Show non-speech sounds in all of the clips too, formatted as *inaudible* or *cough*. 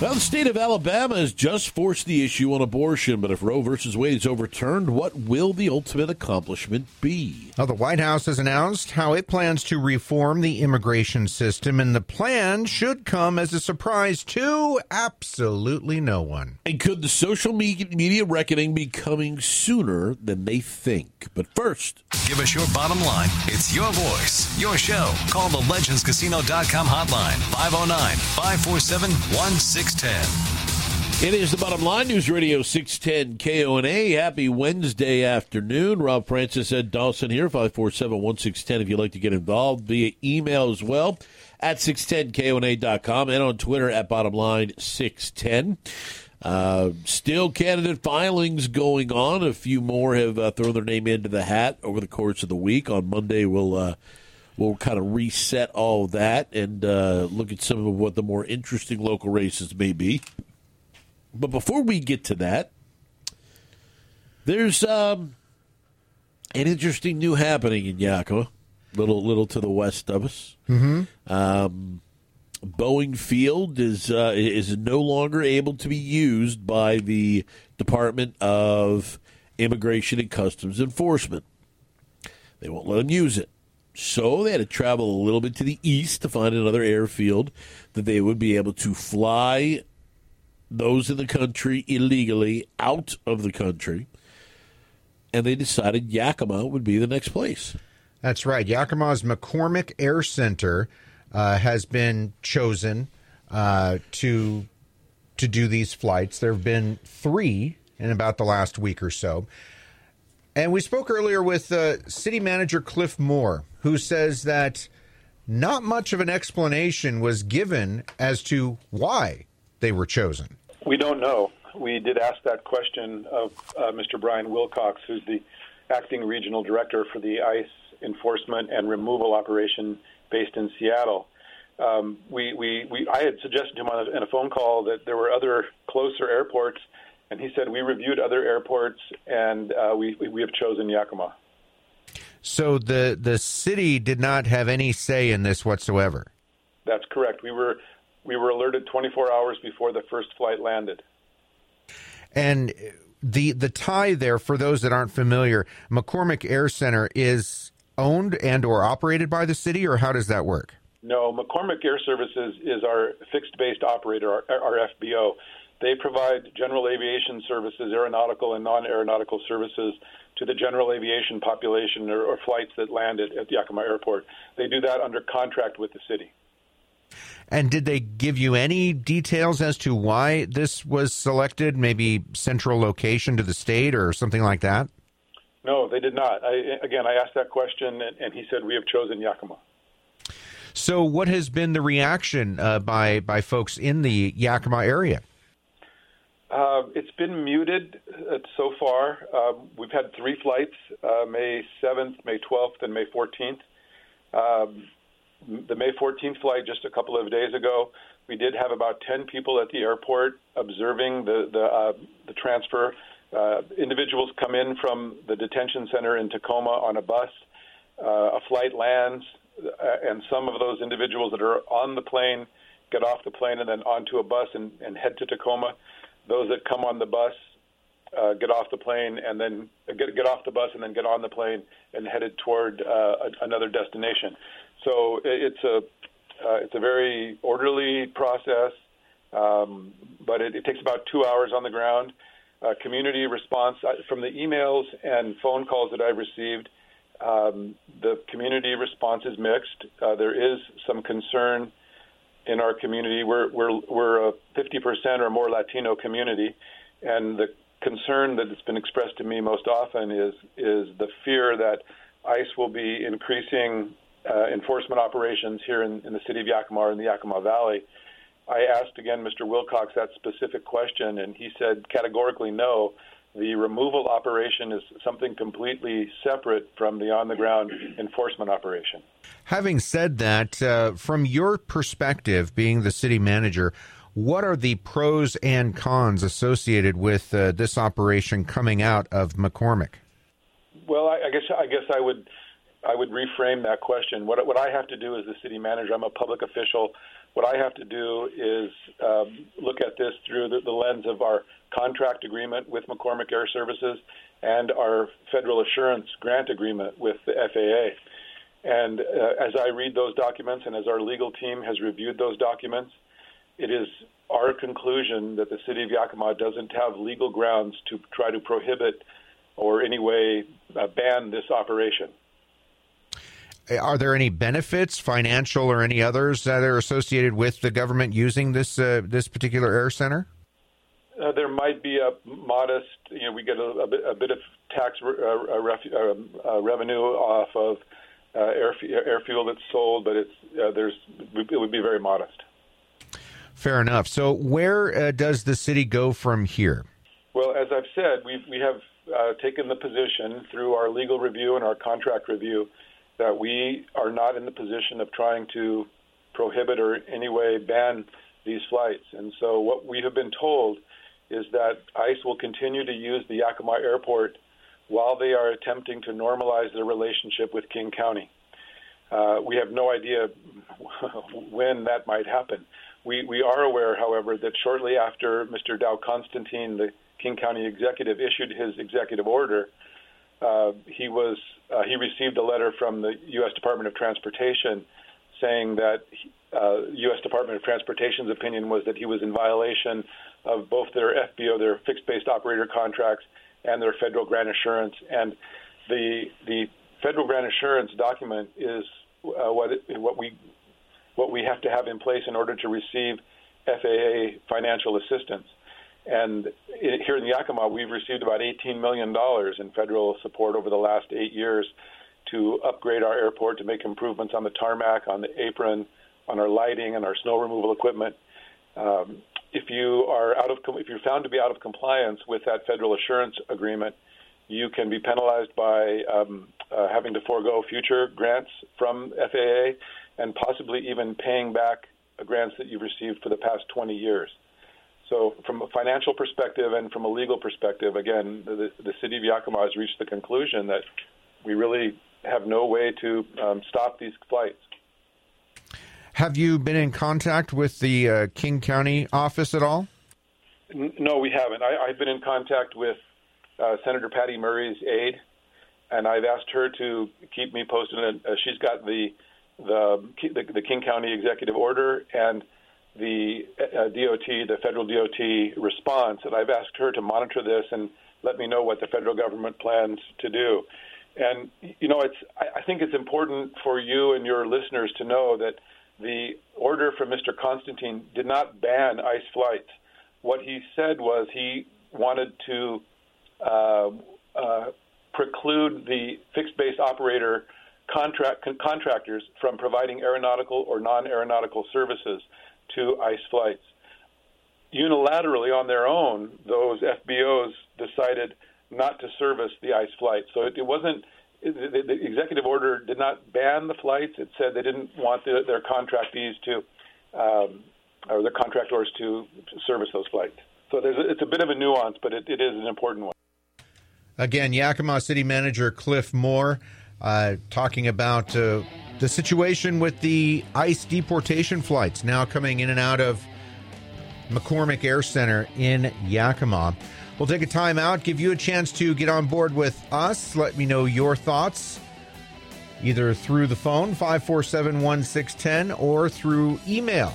Well, the state of Alabama has just forced the issue on abortion, but if Roe versus Wade is overturned, what will the ultimate accomplishment be? Now, the White House has announced how it plans to reform the immigration system, and the plan should come as a surprise to absolutely no one. And could the social me- media reckoning be coming sooner than they think? But first, Give us your bottom line. It's your voice, your show. Call the legendscasino.com hotline 509 547 1610. it is the bottom line. News Radio 610 KONA. Happy Wednesday afternoon. Rob Francis, Ed Dawson here, 547 1610 if you'd like to get involved via email as well at 610kona.com and on Twitter at bottom line 610. Uh, still candidate filings going on. A few more have uh, thrown their name into the hat over the course of the week. On Monday, we'll uh, we'll kind of reset all of that and uh, look at some of what the more interesting local races may be. But before we get to that, there's um, an interesting new happening in Yakima, little little to the west of us. Mm-hmm. Um, Boeing Field is uh, is no longer able to be used by the Department of Immigration and Customs Enforcement. They won't let them use it. So they had to travel a little bit to the east to find another airfield that they would be able to fly those in the country illegally out of the country. And they decided Yakima would be the next place. That's right. Yakima's McCormick Air Center uh, has been chosen uh, to to do these flights. There have been three in about the last week or so. And we spoke earlier with uh, City Manager Cliff Moore, who says that not much of an explanation was given as to why they were chosen. We don't know. We did ask that question of uh, Mr. Brian Wilcox, who's the acting regional director for the ICE enforcement and removal operation based in Seattle. Um, we, we, we, I had suggested to him on a, in a phone call that there were other closer airports, and he said we reviewed other airports and uh, we, we have chosen Yakima. So the the city did not have any say in this whatsoever. That's correct. We were we were alerted 24 hours before the first flight landed. And the the tie there for those that aren't familiar, McCormick Air Center is owned and or operated by the city, or how does that work? No, McCormick Air Services is our fixed based operator, our, our FBO. They provide general aviation services, aeronautical and non aeronautical services to the general aviation population or, or flights that land at, at Yakima Airport. They do that under contract with the city. And did they give you any details as to why this was selected? Maybe central location to the state or something like that? No, they did not. I, again, I asked that question, and, and he said we have chosen Yakima. So, what has been the reaction uh, by by folks in the Yakima area? Uh, it's been muted uh, so far. Uh, we've had three flights: uh, May 7th, May 12th, and May 14th. Um, the May 14th flight, just a couple of days ago, we did have about 10 people at the airport observing the the, uh, the transfer. Uh, individuals come in from the detention center in Tacoma on a bus. Uh, a flight lands, and some of those individuals that are on the plane get off the plane and then onto a bus and, and head to Tacoma. Those that come on the bus uh, get off the plane and then get get off the bus and then get on the plane and headed toward uh, another destination. So it's a uh, it's a very orderly process, um, but it, it, takes about two hours on the ground. Uh, community response uh, from the emails and phone calls that I've received. Um, the community response is mixed. Uh, there is some concern in our community. We're we're we're a 50% or more Latino community, and the concern that has been expressed to me most often is is the fear that ICE will be increasing uh, enforcement operations here in, in, the city of Yakima or in the Yakima Valley. I asked again Mr. Wilcox that specific question, and he said categorically no. The removal operation is something completely separate from the on the ground enforcement operation. Having said that, uh, from your perspective, being the city manager, what are the pros and cons associated with uh, this operation coming out of McCormick? Well, I, I guess I guess I would I would reframe that question. What what I have to do as the city manager, I'm a public official. What I have to do is um, look at this through the, the lens of our contract agreement with McCormick Air Services and our federal assurance grant agreement with the FAA. And uh, as I read those documents and as our legal team has reviewed those documents, it is our conclusion that the city of Yakima doesn't have legal grounds to try to prohibit or any way uh, ban this operation. Are there any benefits, financial or any others, that are associated with the government using this uh, this particular air center? Uh, there might be a modest, you know, we get a, a, bit, a bit, of tax re- uh, uh ref- uh, uh, revenue off of air, air fuel that's sold, but it's there's it would be very modest. Fair enough. So, where does the city go from here? Well, as I've said, we we have taken the position through our legal review and our contract review that we are not in the position of trying to prohibit or in any way ban these flights. And so, what we have been told is that ICE will continue to use the Yakima Airport while they are attempting to normalize their relationship with King County. Uh, we have no idea *laughs* when that might happen. We, we are aware, however, that shortly after Mr. Dow Constantine, the King County executive, issued his executive order, uh, he was uh, he received a letter from the U.S. Department of Transportation saying that uh, U.S. Department of Transportation's opinion was that he was in violation of both their FBO, their fixed-based operator contracts, and their federal grant assurance. And the the federal grant assurance document is uh, what it, what we what we have to have in place in order to receive FAA financial assistance. And here in Yakima, we've received about $18 million in federal support over the last eight years to upgrade our airport, to make improvements on the tarmac, on the apron, on our lighting, and our snow removal equipment. Um, if you are out of, if you're found to be out of compliance with that federal assurance agreement, you can be penalized by um, uh, having to forego future grants from FAA and possibly even paying back grants that you've received for the past 20 years. So, from a financial perspective and from a legal perspective, again, the, the city of Yakima has reached the conclusion that we really have no way to um, stop these flights. Have you been in contact with the uh, King County office at all? N- no, we haven't. I, have been in contact with uh, Senator Patty Murray's aide, and I've asked her to keep me posted. Uh, she's got the, the, the the King County executive order and the uh, DOT, the federal DOT response, and I've asked her to monitor this and let me know what the federal government plans to do. And you know, it's I, I think it's important for you and your listeners to know that the order from Mr. Constantine did not ban ICE flights. What he said was he wanted to uh, uh, preclude the fixed base operator contract con- contractors from providing aeronautical or non-aeronautical services to ICE flights. Unilaterally, on their own, those FBOs decided not to service the ICE flights. So it, it wasn't the, the, executive order did not ban the flights. It said they didn't want the, their contractees to, um, or their contractors to service those flights. So a, it's a bit of a nuance, but it, it is an important one. Again, Yakima City Manager Cliff Moore uh, talking about uh, the situation with the ICE deportation flights now coming in and out of McCormick Air Center in Yakima. We'll take a time out, give you a chance to get on board with us. Let me know your thoughts either through the phone, 547 1610, or through email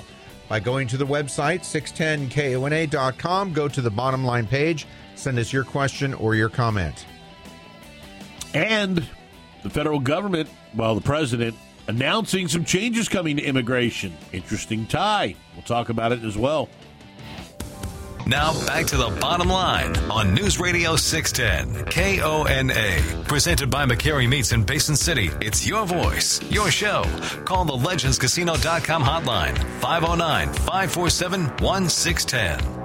by going to the website, 610kona.com. Go to the bottom line page, send us your question or your comment. And the federal government, well, the president, announcing some changes coming to immigration. Interesting tie. We'll talk about it as well. Now back to the bottom line on News Radio 610 KONA. Presented by McCary Meats in Basin City. It's your voice, your show. Call the legendscasino.com hotline 509 547 1610.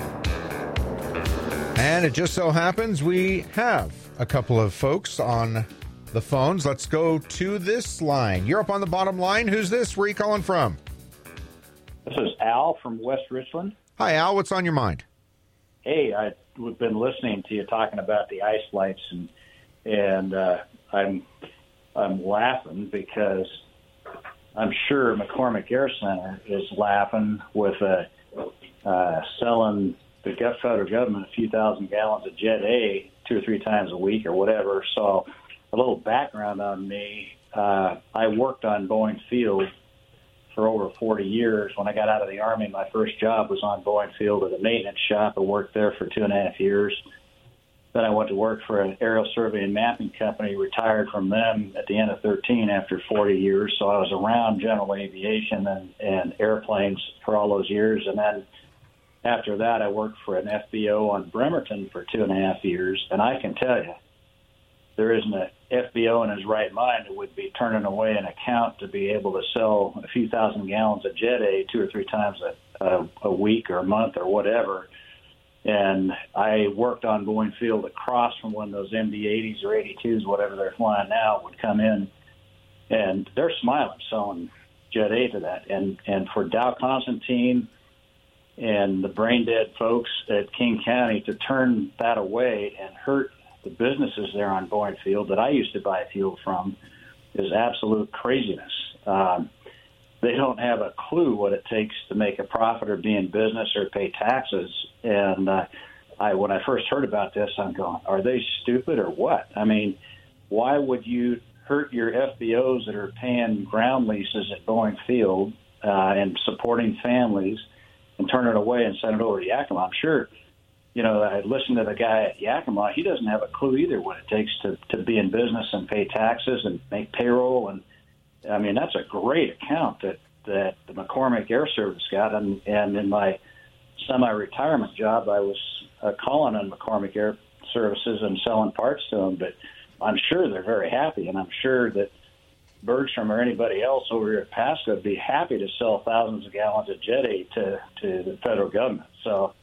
And it just so happens we have a couple of folks on the phones. Let's go to this line. You're up on the bottom line. Who's this? Where are you calling from? This is Al from West Richland. Hi, Al. What's on your mind? Hey, I've been listening to you talking about the ICE flights, and and uh, I'm I'm laughing because I'm sure McCormick Air Center is laughing with a uh, selling the federal government a few thousand gallons of Jet A two or three times a week or whatever. So, a little background on me: uh, I worked on Boeing Field for over 40 years. When I got out of the Army, my first job was on Boeing Field at a maintenance shop. I worked there for two and a half years. Then I went to work for an aerial survey and mapping company, retired from them at the end of 13 after 40 years. So I was around general aviation and, and airplanes for all those years. And then after that, I worked for an FBO on Bremerton for two and a half years. And I can tell you, there isn't a FBO in his right mind who would be turning away an account to be able to sell a few thousand gallons of Jet A two or three times a, a, a week or a month or whatever. And I worked on Boeing Field across from when those MD-80s or 82s, whatever they're flying now, would come in, and they're smiling selling Jet A to that. And and for Dow Constantine and the brain dead folks at King County to turn that away and hurt the businesses there on Boeing Field that I used to buy fuel from is absolute craziness. Um, they don't have a clue what it takes to make a profit or be in business or pay taxes. And uh, I, when I first heard about this, I'm going, are they stupid or what? I mean, why would you hurt your FBOs that are paying ground leases at Boeing Field uh, and supporting families and turn it away and send it over to Yakima? I'm sure you know, I listened to the guy at Yakima. He doesn't have a clue either what it takes to to be in business and pay taxes and make payroll. And I mean, that's a great account that that the McCormick Air Service got. And and in my semi-retirement job, I was uh, calling on McCormick Air Services and selling parts to them. But I'm sure they're very happy, and I'm sure that Bergstrom or anybody else over here at Pasco would be happy to sell thousands of gallons of Jet A to to the federal government. So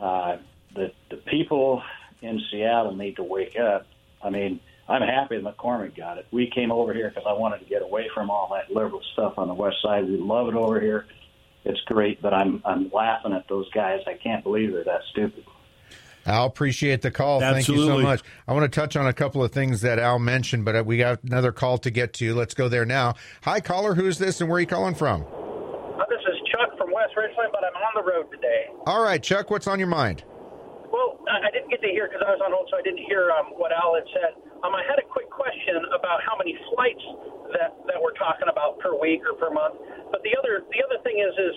uh, the the people in Seattle need to wake up. I mean, I'm happy that McCormick got it. We came over here because I wanted to get away from all that liberal stuff on the west side. We love it over here. It's great, but I'm I'm laughing at those guys. I can't believe they're that stupid. Al, appreciate the call. Absolutely. Thank you so much. I want to touch on a couple of things that Al mentioned, but we got another call to get to. Let's go there now. Hi, caller. Who's this and where are you calling from? This is Chuck from West Richland, but I'm on the road today. All right, Chuck, what's on your mind? Well, I didn't get to hear because I was on hold, so I didn't hear um, what Al had said. Um, I had a quick question about how many flights that, that we're talking about per week or per month. But the other the other thing is is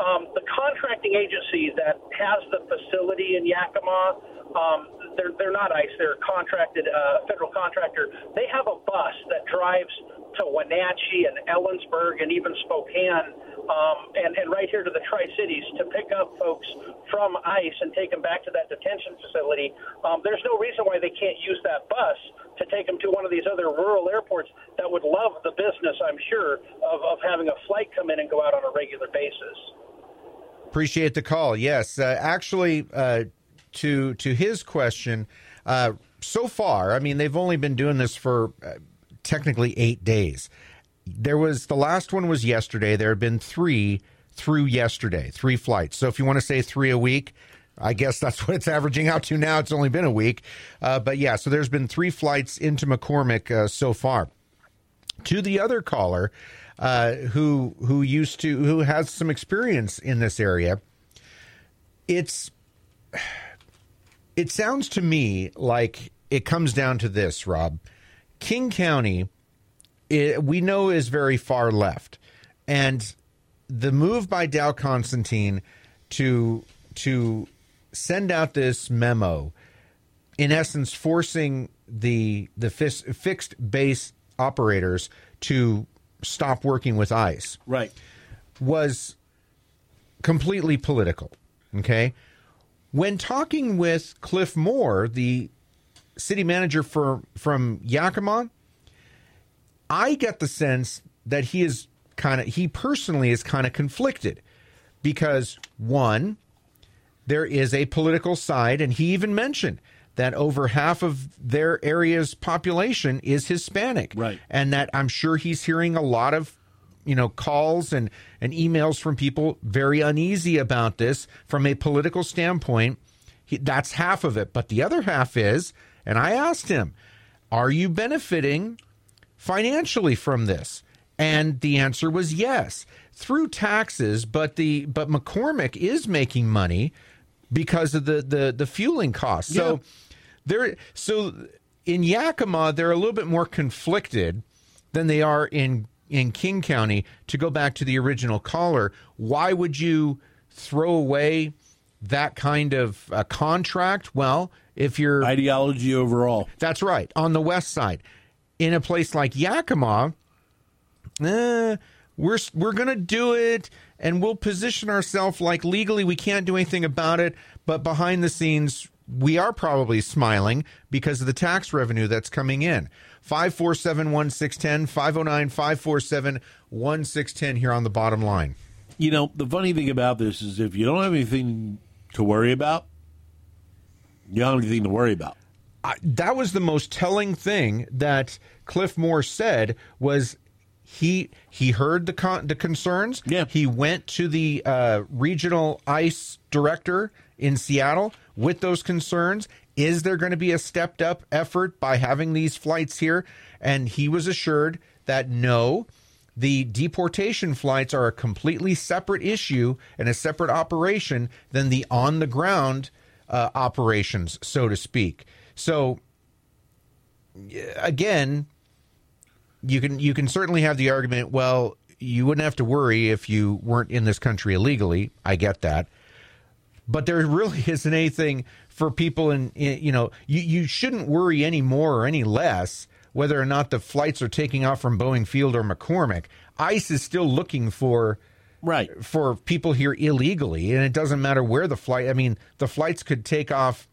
um, the contracting agency that has the facility in Yakima. Um, they're they're not ICE. They're a contracted uh, federal contractor. They have a bus that drives to Wenatchee and Ellensburg and even Spokane um, and, and right here to the Tri Cities to pick up folks from ICE and take them back to that detention facility. Um, there's no reason why they can't use that bus to take them to one of these other rural airports that would love the business, I'm sure, of, of having a flight come in and go out on a regular basis. Appreciate the call. Yes, uh, actually, uh, to to his question, uh, so far, I mean, they've only been doing this for uh, technically eight days. There was the last one was yesterday. There had been three through yesterday, three flights. So if you want to say three a week, I guess that's *laughs* what it's averaging out to now. It's only been a week, uh, but yeah. So there's been three flights into McCormick uh, so far. To the other caller, uh, who who used to who has some experience in this area. It's *sighs* it sounds to me like it comes down to this, Rob. King County, it, we know is very far left, and the move by Dow Constantine to to send out this memo, in essence, forcing the the fis- fixed base operators to stop working with ICE. Right. Was completely political. Okay. When talking with Cliff Moore, the city manager for from Yakima, I get the sense that he is kind of he personally is kind of conflicted because one, there is a political side, and he even mentioned that over half of their area's population is Hispanic, Right. And that I'm sure he's hearing a lot of you know calls and and emails from people very uneasy about this from a political standpoint. He, that's half of it, but the other half is, and I asked him, "Are you benefiting financially from this?" And the answer was yes, through taxes. But the but McCormick is making money because of the the the fueling costs. So there, so in Yakima, they're a little bit more conflicted than they are in in King County. To go back to the original caller, why would you throw away that kind of uh, contract? Well, if you're Ideology overall. that's right. On the west side, in a place like Yakima, eh, we're we're gonna do it, and we'll position ourselves like legally we can't do anything about it, but behind the scenes we are probably smiling because of the tax revenue that's coming in. 547 1610, 509 547 1610 here on the bottom line. You know, the funny thing about this is if you don't have anything to worry about, you don't have anything to worry about. I, that was the most telling thing that Cliff Moore said was he he heard the con- the concerns. Yeah. He went to the uh, regional ICE director in Seattle with those concerns. Is there going to be a stepped up effort by having these flights here? And he was assured that no, the deportation flights are a completely separate issue and a separate operation than the on the ground uh, operations, so to speak. So again, you can you can certainly have the argument. Well, you wouldn't have to worry if you weren't in this country illegally. I get that, but there really *laughs* isn't anything for people in, in you know you you shouldn't worry any more or any less whether or not the flights are taking off from Boeing Field or McCormick. ICE is still looking for Right. for people here illegally, and it doesn't matter where the flight. I mean, the flights could take off,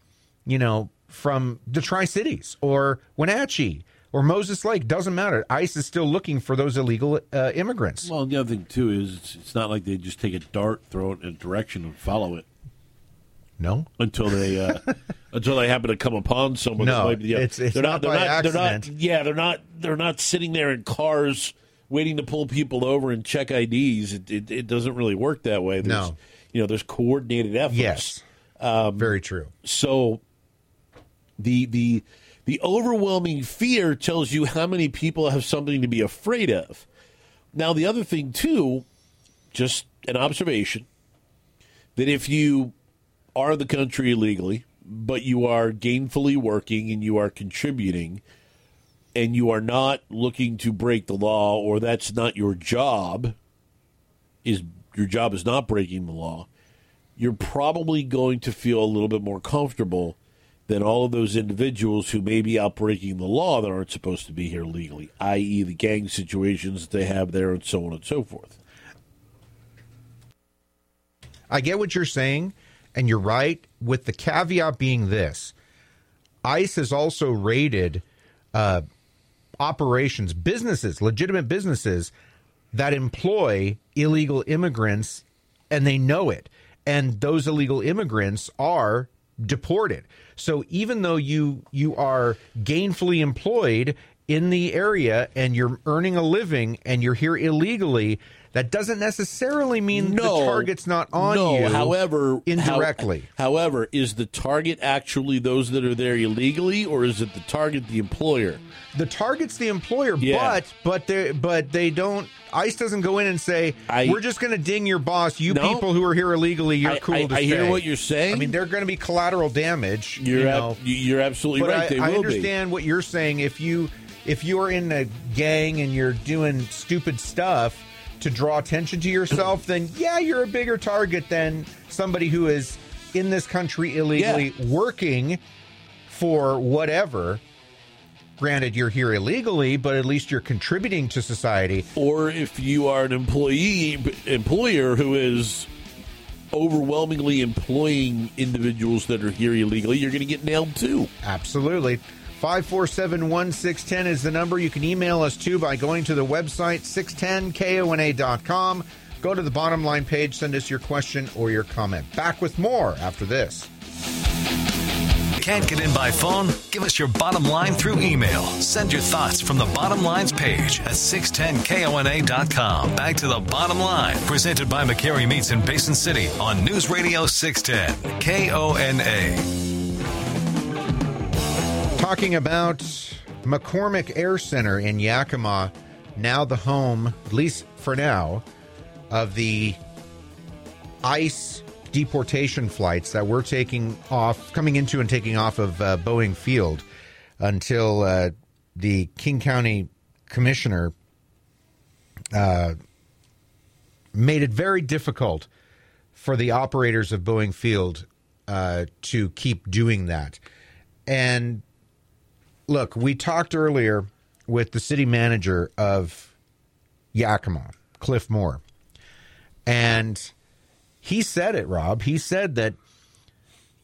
you know, from the Tri Cities or Wenatchee or Moses Lake. Doesn't matter. ICE is still looking for those illegal uh, immigrants. Well, the other thing too is it's, it's not like they just take a dart, throw it in a direction, and follow it No, until they uh, *laughs* until they happen to come upon someone. No, might be, it's- it's they're not they're by They're not. accident. Yeah, they're not. They're not sitting there in cars waiting to pull people over and check IDs. It, it, it doesn't really work that way. There's, No. you know, there's coordinated efforts. yes, um, very true. So the the the overwhelming fear tells you how many people have something to be afraid of. Now the other thing too, just an observation that if you are the country illegally, but you are gainfully working and you are contributing and you are not looking to break the law or that's not your job is your job is not breaking the law you're probably going to feel a little bit more comfortable than all of those individuals who may be out breaking the law that aren't supposed to be here legally, i.e., the gang situations that they have there, and so on and so forth. I get what you're saying, and you're right, with the caveat being this ICE has also raided uh, operations, businesses, legitimate businesses that employ illegal immigrants, and they know it. And those illegal immigrants are deported. So even though you you are gainfully employed in the area and you're earning a living and you're here illegally, that doesn't necessarily mean No the target's not on no, you. However, indirectly. how- however, is the target actually those that are there illegally, or is it the target the employer? the target's the employer, Yeah. but but they but they don't. ICE doesn't go in and say I- we're just going to ding your boss. You No. people who are here illegally, you're I- cool I- to I hear what you're saying. I mean, they're going to be collateral damage. You're you ab- know. you're absolutely right. I, they I will understand what you're saying. If you if you're in a gang and you're doing stupid stuff to draw attention to yourself, then yeah, you're a bigger target than somebody who is in this country illegally working for whatever. Granted, you're here illegally, but at least you're contributing to society. Or if you are an employee employer who is overwhelmingly employing individuals that are here illegally, you're going to get nailed too. Absolutely. 547 1610 is the number. You can email us too by going to the website 610kona.com. Go to the bottom line page, send us your question or your comment. Back with more after this. Can't get in by phone? Give us your bottom line through email. Send your thoughts from the bottom lines page at 610kona.com. Back to the bottom line, presented by McCary Meats in Basin City on News Radio 610 KONA. Talking about McCormick Air Center in Yakima, now the home, at least for now, of the ICE deportation flights that were taking off, coming into and taking off of uh, Boeing Field until uh, the King County Commissioner uh, made it very difficult for the operators of Boeing Field uh, to keep doing that. And look, we talked earlier with the city manager of Yakima, Cliff Moore, and he said it, Rob. He said that,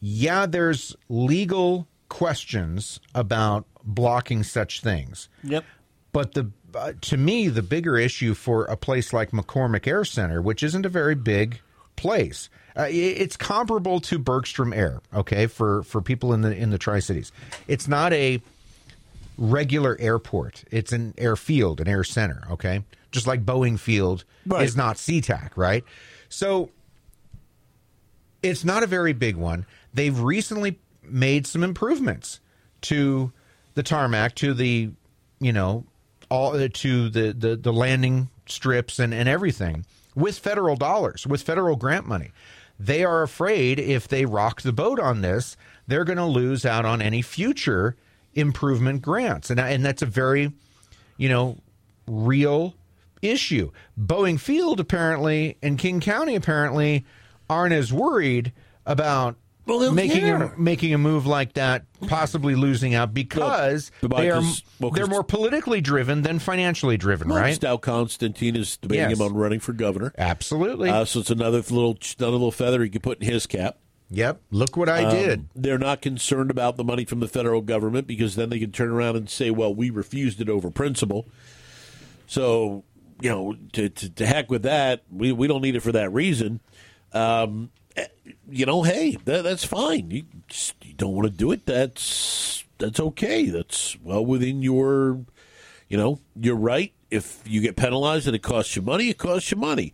yeah, there's legal questions about blocking such things. Yep. But the uh, to me, the bigger issue for a place like McCormick Air Center, which isn't a very big place, uh, it's comparable to Bergstrom Air. Okay, for for people in the in the Tri Cities, it's not a regular airport. It's an airfield, an air center. Okay, just like Boeing Field Right. is not SeaTac, right? So it's not a very big one. They've recently made some improvements to the tarmac, to the you know all uh, to the the, the landing strips and, and everything with federal dollars, with federal grant money. They are afraid if they rock the boat on this, they're going to lose out on any future improvement grants, and and that's a very you know real issue. Boeing Field apparently and King County apparently aren't as worried about Well, making care. a, making a move like that, possibly losing out because they are well, they're more politically driven than financially driven, Well, right? Stout Constantine is debating Yes. him on running for governor. Absolutely. Uh, so it's another little another little feather he could put in his cap. Yep. Look what I Um, did. They're not concerned about the money from the federal government because then they can turn around and say, "Well, we refused it over principle." So you know, to to, to heck with that. We we don't need it for that reason. Um, eh, you know, hey, that, that's fine. You, you don't want to do it. That's that's okay. That's well within your, you know, your right. If you get penalized and it costs you money, it costs you money.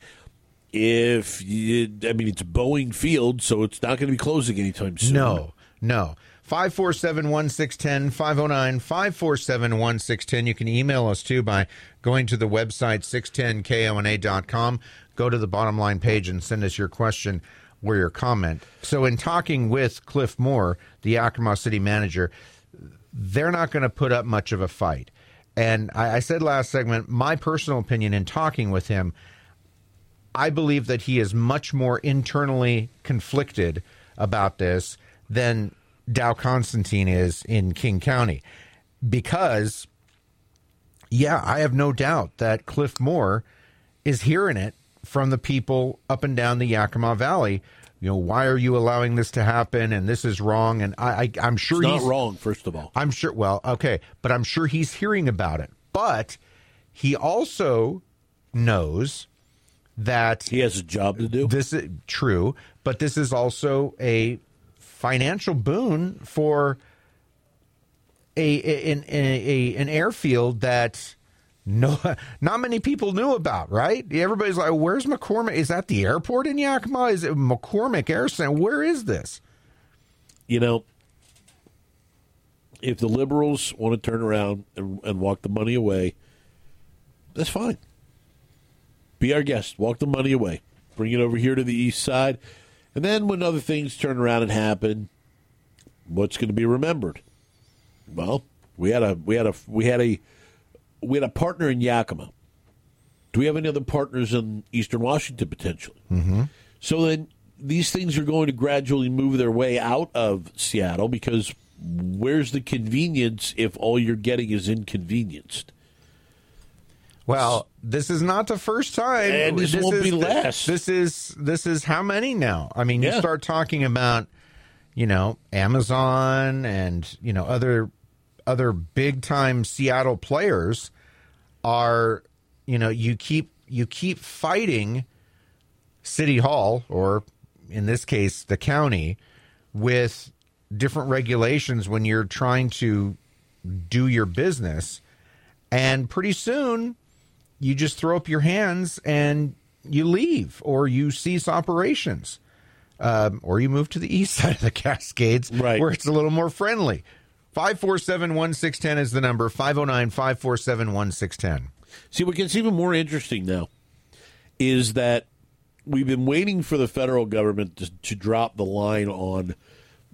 If you, I mean, it's Boeing Field, so it's not going to be closing anytime soon. No, no. 547 1610, 509 547 1610. You can email us too by going to the website 610kona.com. Go to the bottom line page and send us your question or your comment. So, in talking with Cliff Moore, the Yakima city manager, they're not going to put up much of a fight. And I, I said last segment, my personal opinion in talking with him, I believe that he is much more internally conflicted about this than Dow Constantine is in King County. Because, yeah, I have no doubt that Cliff Moore is hearing it from the people up and down the Yakima Valley. You know, why are you allowing this to happen? And this is wrong. And I, I, I'm sure It's not he's wrong, first of all. I'm sure. Well, okay, but I'm sure he's hearing about it. But he also knows that He has a job to do. this is true, but this is also a financial boon for a, a- an, a, an airfield that no *laughs* not many people knew about, right? Everybody's like, "Where's McCormick? Is that the airport in Yakima? Is it McCormick Air Center? Where is this?" you know, if the liberals want to turn around and, and walk the money away, that's fine. Be our guest. Walk the money away. Bring it over here to the east side. And then when other things turn around and happen, what's going to be remembered? Well, we had a we had a we had a we had a partner in Yakima. Do we have any other partners in Eastern Washington potentially? Mm-hmm. So then these things are going to gradually move their way out of Seattle because where's the convenience if all you're getting is inconvenienced? Well, this is not the first time, And this won't is be last. This is this is how many now? I mean, you start talking about, you know, Amazon and you know other other big time Seattle players are, you know, you keep you keep fighting City Hall, or in this case, the county, with different regulations when you're trying to do your business. And pretty soon, you just throw up your hands and you leave, or you cease operations, um, or you move to the *laughs* east side of the Cascades, Right. where it's a little more friendly. 547 1610 is the number 509 547 1610. See, what gets even more interesting now is that we've been waiting for the federal government to, to drop the line on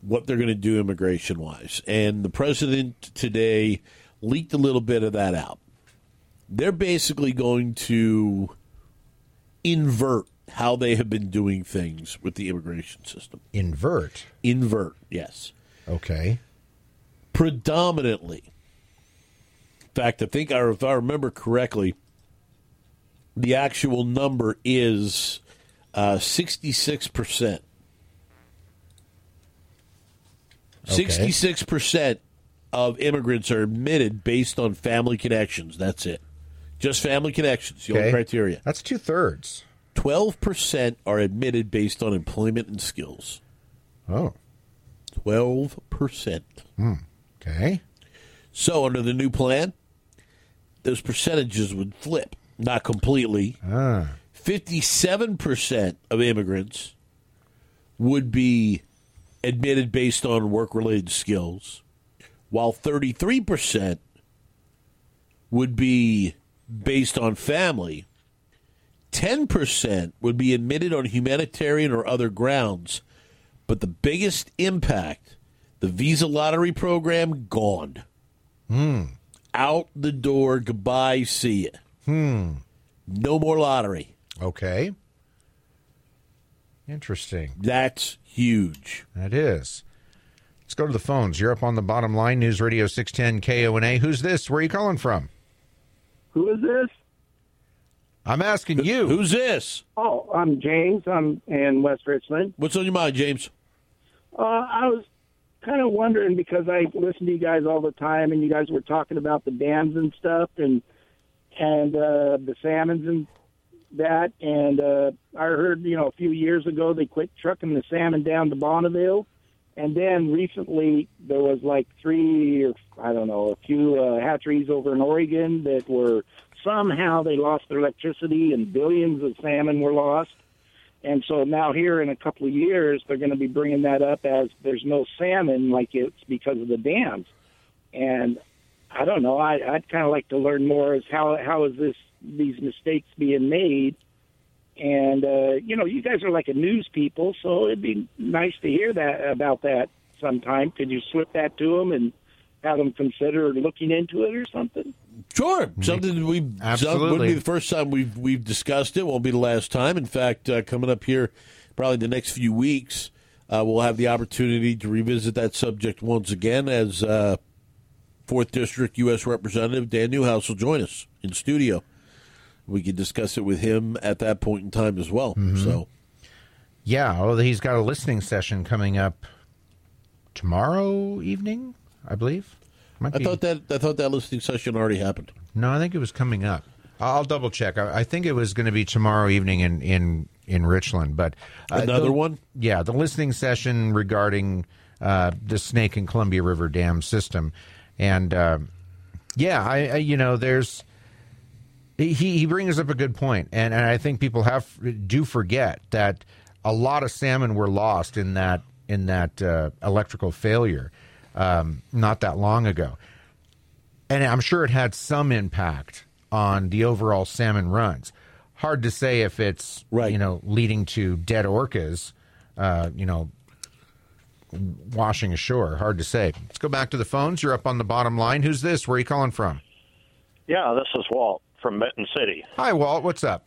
what they're going to do immigration wise. And the president today leaked a little bit of that out. They're basically going to invert how they have been doing things with the immigration system. Invert. Invert, yes. Okay. Predominantly. In fact, I think, or if I remember correctly, the actual number is uh, 66%. Okay. 66% of immigrants are admitted based on family connections. That's it. Just family connections, the only criteria. That's two thirds. 12% are admitted based on employment and skills. Oh. 12%. Okay. So, under the new plan, those percentages would flip. Not completely. Ah. 57% of immigrants would be admitted based on work related skills, while 33% would be based on family. 10% would be admitted on humanitarian or other grounds. But the biggest impact the visa lottery program gone. Hmm. Out the door. Goodbye. See ya. Hmm. No more lottery. Okay. Interesting. That's huge. That is. Let's go to the phones. You're up on the bottom line. News Radio 610 KONA. Who's this? Where are you calling from? Who is this? I'm asking you. Who's this? Oh, I'm James. I'm in West Richland. What's on your mind, James? Uh, I was kind of wondering because I listen to you guys all the time, and you guys were talking about the dams and stuff, and and uh, the salmons and that. And uh, I heard, you know, a few years ago they quit trucking the salmon down to Bonneville, and then recently there was like three or I don't know a few uh, hatcheries over in Oregon that were somehow they lost their electricity and billions of salmon were lost. And so now here in a couple of years, they're going to be bringing that up as there's no salmon like it's because of the dams. And I don't know. I, I'd kind of like to learn more as how how is this these mistakes being made. And uh, you know, you guys are like a news people, so it'd be nice to hear that about that sometime. Could you slip that to them and have them consider looking into it or something? Sure, something we Absolutely. wouldn't be the first time we've we've discussed it. Won't be the last time. In fact, uh, coming up here, probably the next few weeks, uh, we'll have the opportunity to revisit that subject once again as uh, Fourth District U.S. Representative Dan Newhouse will join us in studio. We could discuss it with him at that point in time as well. Mm-hmm. So, Yeah. Oh, he's got a listening session coming up tomorrow evening, I believe. Might I be- thought that I thought that listening session already happened. No, I think it was coming up. I'll double check. I, I think it was going to be tomorrow evening in in in Richland, but uh, Another the- one? Yeah, the listening session regarding uh, the Snake and Columbia River Dam system, and uh, yeah, I, I you know there's he he brings up a good point, and and I think people have do forget that a lot of salmon were lost in that in that uh, electrical failure um, not that long ago and I'm sure it had some impact on the overall salmon runs. Hard to say if it's Right. you know leading to dead orcas, uh, you know, washing ashore. Hard to say. Let's go back to the phones. You're up on the bottom line. Who's this? Where are you calling from? Yeah, this is Walt from Benton City. Hi, Walt. What's up?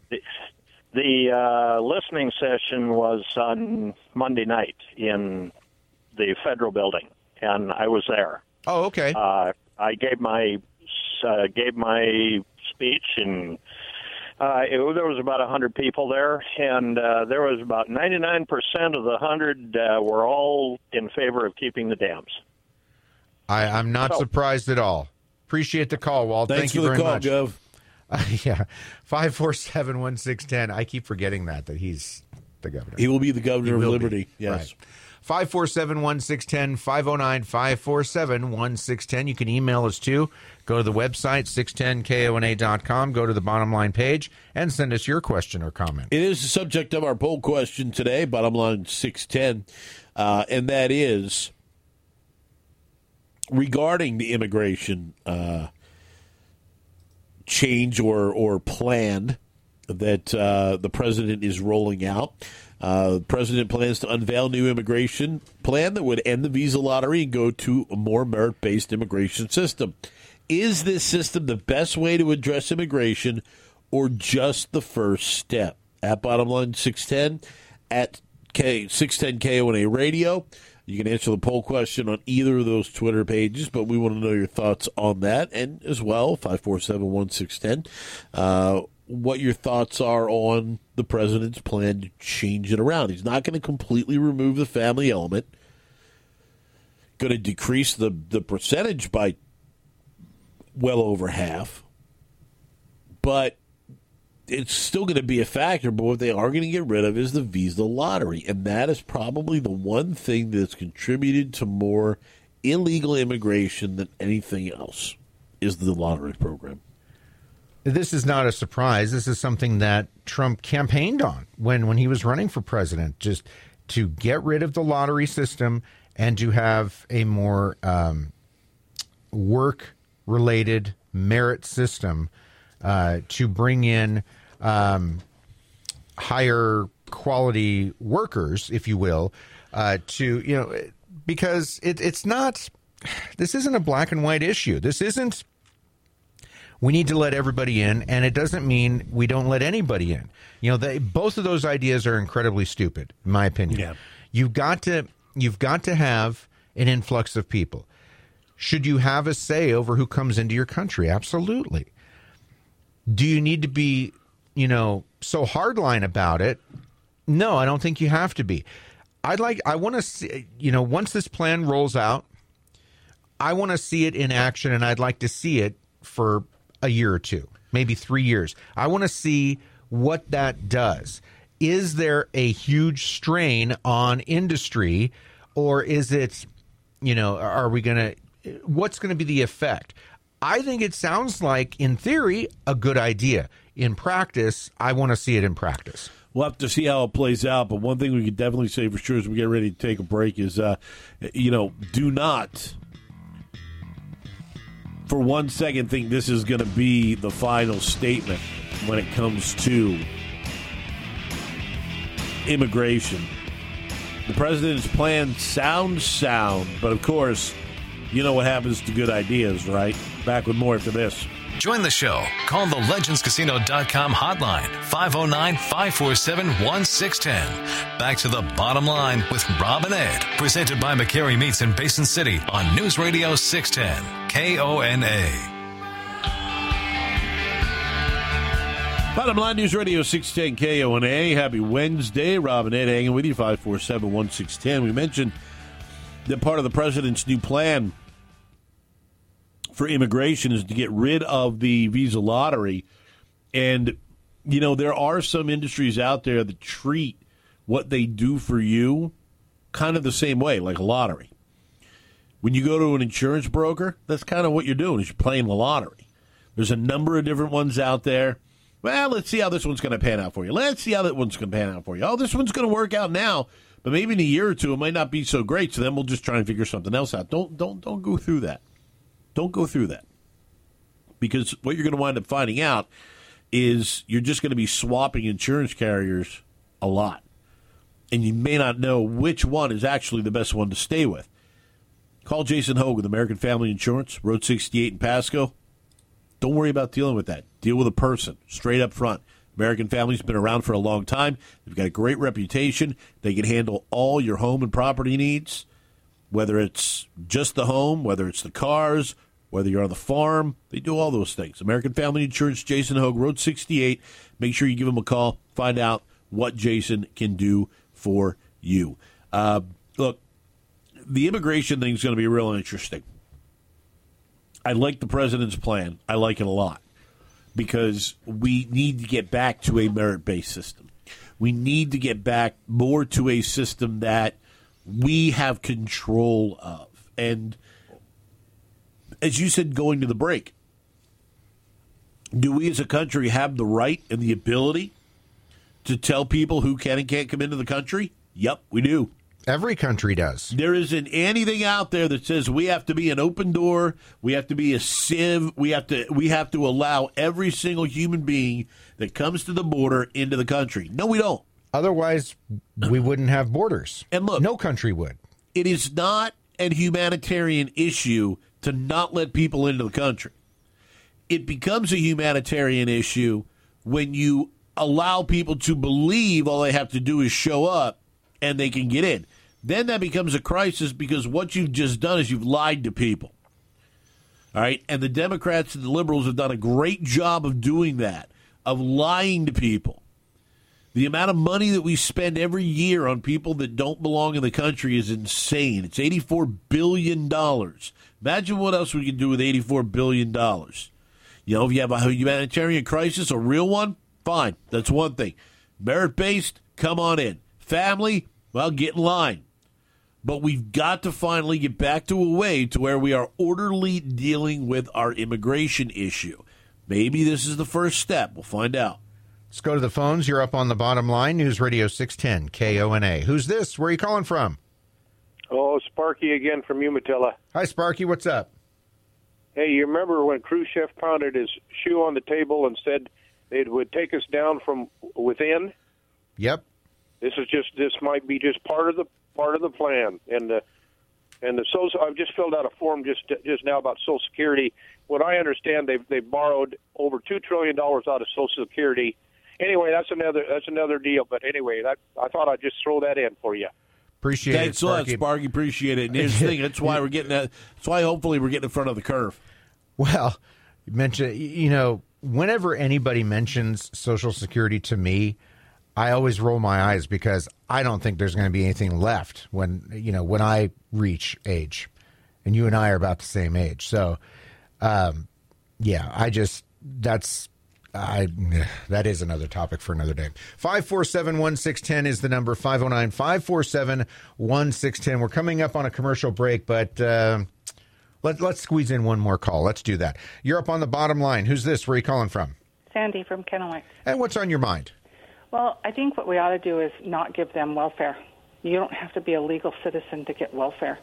The uh, listening session was on Monday night in the federal building, and I was there. Oh, okay. Uh, I gave my uh, gave my speech, and uh, it, there was about a hundred people there, and uh, there was about ninety nine percent of the hundred uh, were all in favor of keeping the dams. I, I'm not So- surprised at all. Appreciate the call, Walt. Thanks Thank you for the very call, much. Gov. Uh, *laughs* yeah, five four seven one six ten. I keep forgetting that that he's the governor. He will be the governor of will be. liberty. Yes. Right. 547 1610, 509 547 1610. You can email us too. Go to the website, 610kona.com, go to the bottom line page, and send us your question or comment. It is the subject of our poll question today, bottom line 610, uh, and that is regarding the immigration uh, change or, or plan that uh, the president is rolling out. Uh, the president plans to unveil new immigration plan that would end the visa lottery and go to a more merit-based immigration system. Is this system the best way to address immigration or just the first step? At bottom line 610 at K 610 KONA radio. You can answer the poll question on either of those Twitter pages, but we want to know your thoughts on that and as well 547 1610. Uh, what your thoughts are on the president's plan to change it around. He's not going to completely remove the family element. Going to decrease the the percentage by well over half, but it's still going to be a factor. But what they are going to get rid of is the visa lottery, and that is probably the one thing that's contributed to more illegal immigration than anything else. Is the lottery program? This is not a surprise. This is something that Trump campaigned on when, when he was running for president, just to get rid of the lottery system and to have a more um, work related merit system uh, to bring in um, higher quality workers, if you will, uh, to, you know, because it, it's not, this isn't a black and white issue. This isn't we need to let everybody in, and it doesn't mean we don't let anybody in. You know, they, both of those ideas are incredibly stupid, in my opinion. Yeah. You've got to you've got to have an influx of people. Should you have a say over who comes into your country? Absolutely. Do you need to be, you know, so hardline about it? No, I don't think you have to be. I'd like I want to see, you know, once this plan rolls out, I want to see it in action and I'd like to see it for a year or two, maybe three years. I want to see what that does. Is there a huge strain on industry, or is it, you know, are we going to, what's going to be the effect? I think it sounds like, in theory, a good idea. In practice, I want to see it in practice. We'll have to see how it plays out. But one thing we can definitely say for sure as we get ready to take a break is, uh, you know, do not for one second think this is going to be the final statement when it comes to immigration. The president's plan sounds sound, but of course, you know what happens to good ideas, right? Back with more after this. Join the show. Call the legendscasino.com hotline 509 547 1610. Back to the bottom line with Rob and Ed, presented by McCary Meats in Basin City on News Radio 610 KONA. Bottom line News Radio 610 KONA. Happy Wednesday. Rob and Ed hanging with you 547 1610. We mentioned that part of the president's new plan for immigration is to get rid of the visa lottery. And, you know, there are some industries out there that treat what they do for you kind of the same way, like a lottery. When you go to an insurance broker, that's kind of what you're doing, is you're playing the lottery. There's a number of different ones out there. Well, let's see how this one's going to pan out for you. Let's see how that one's going to pan out for you. Oh, this one's going to work out now, but maybe in a year or two it might not be so great. So then we'll just try and figure something else out. Don't don't don't go through that. Don't go through that. Because what you're going to wind up finding out is you're just going to be swapping insurance carriers a lot. And you may not know which one is actually the best one to stay with. Call Jason Hogue with American Family Insurance, Road 68 in Pasco. Don't worry about dealing with that. Deal with a person straight up front. American Family's been around for a long time. They've got a great reputation. They can handle all your home and property needs, whether it's just the home, whether it's the cars, whether you're on the farm. They do all those things. American Family Insurance, Jason Hogue, Road 68. Make sure you give him a call. Find out what Jason can do for you. Uh, look, the immigration thing is going to be real interesting. I like the president's plan. I like it a lot because we need to get back to a merit based system. We need to get back more to a system that we have control of. And as you said, going to the break, do we as a country have the right and the ability to tell people who can and can't come into the country? Yep, we do. Every country does. There isn't anything out there that says we have to be an open door, we have to be a sieve, we have to we have to allow every single human being that comes to the border into the country. No, we don't. Otherwise, we wouldn't have borders. And look, no country would. It is not a humanitarian issue to not let people into the country. It becomes a humanitarian issue when you allow people to believe all they have to do is show up and they can get in. Then that becomes a crisis because what you've just done is you've lied to people. All right. And the Democrats and the liberals have done a great job of doing that, of lying to people. The amount of money that we spend every year on people that don't belong in the country is insane. It's $84 billion. Imagine what else we can do with $84 billion. You know, if you have a humanitarian crisis, a real one, fine. That's one thing. Merit based, come on in. Family, well, get in line. But we've got to finally get back to a way to where we are orderly dealing with our immigration issue. Maybe this is the first step. We'll find out. Let's go to the phones. You're up on the bottom line. News Radio 610 KONA. Who's this? Where are you calling from? Oh, Sparky again from Umatilla. Hi, Sparky. What's up? Hey, you remember when Khrushchev pounded his shoe on the table and said it would take us down from within? Yep. This is just this might be just part of the part of the plan. And the and the social I've just filled out a form just just now about Social Security. What I understand, they've they borrowed over two trillion dollars out of Social Security. Anyway, that's another that's another deal. But anyway, that I thought I'd just throw that in for you. Appreciate Thanks it, a lot, Sparky. Sparky. Appreciate it. And here's the thing. That's why we're getting that. That's why hopefully we're getting in front of the curve. Well, you mentioned you know whenever anybody mentions Social Security to me, I always roll my eyes because I don't think there's going to be anything left when you know when I reach age, and you and I are about the same age. So, um, yeah, I just that's I that is another topic for another day. 547-1610 is the number 509-547-1610. We're coming up on a commercial break, but uh, let, let's squeeze in one more call. Let's do that. You're up on the bottom line. Who's this? Where are you calling from? Sandy from Kennewick. And what's on your mind? Well, I think what we ought to do is not give them welfare. You don't have to be a legal citizen to get welfare.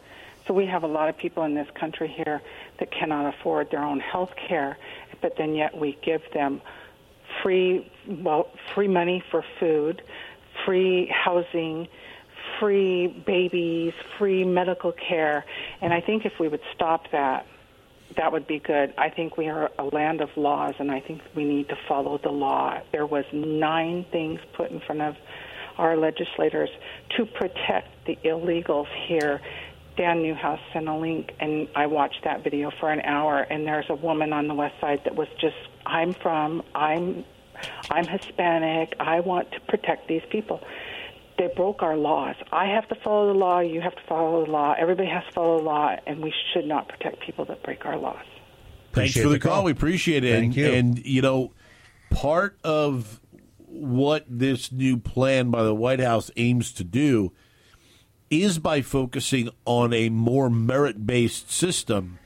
So we have a lot of people in this country here that cannot afford their own health care, but then yet we give them free well free money for food, free housing, free babies, free medical care. And I think if we would stop that, that would be good. I think we are a land of laws, and I think we need to follow the law. There was nine things put in front of our legislators to protect the illegals here. Dan Newhouse sent a link, and I watched that video for an hour. And there's a woman on the west side that was just, "I'm from, I'm, I'm Hispanic. I want to protect these people." They broke our laws. I have to follow the law. You have to follow the law. Everybody has to follow the law, and we should not protect people that break our laws. Thanks Appreciate for the, the call. call. We appreciate it. Thank and, you. And you know, part of what this new plan by the White House aims to do is by focusing on a more merit-based system.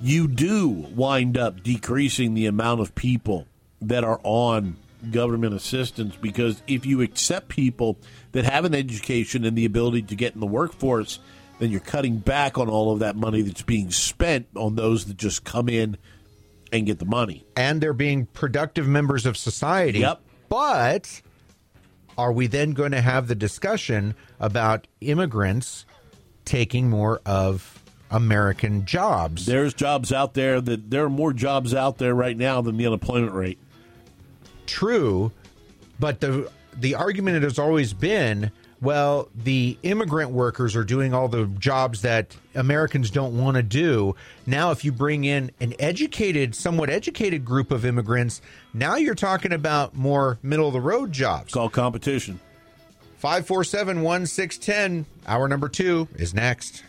You do wind up decreasing the amount of people that are on government assistance because if you accept people that have an education and the ability to get in the workforce, then you're cutting back on all of that money that's being spent on those that just come in and get the money. And they're being productive members of society. Yep. But are we then going to have the discussion about immigrants taking more of American jobs? There's jobs out there that there are more jobs out there right now than the unemployment rate. True, but the the argument has always been, well, the immigrant workers are doing all the jobs that Americans don't want to do. Now, if you bring in an educated, somewhat educated group of immigrants, now you're talking about more middle of the road jobs. It's called competition. 547 1610. Hour number two is next.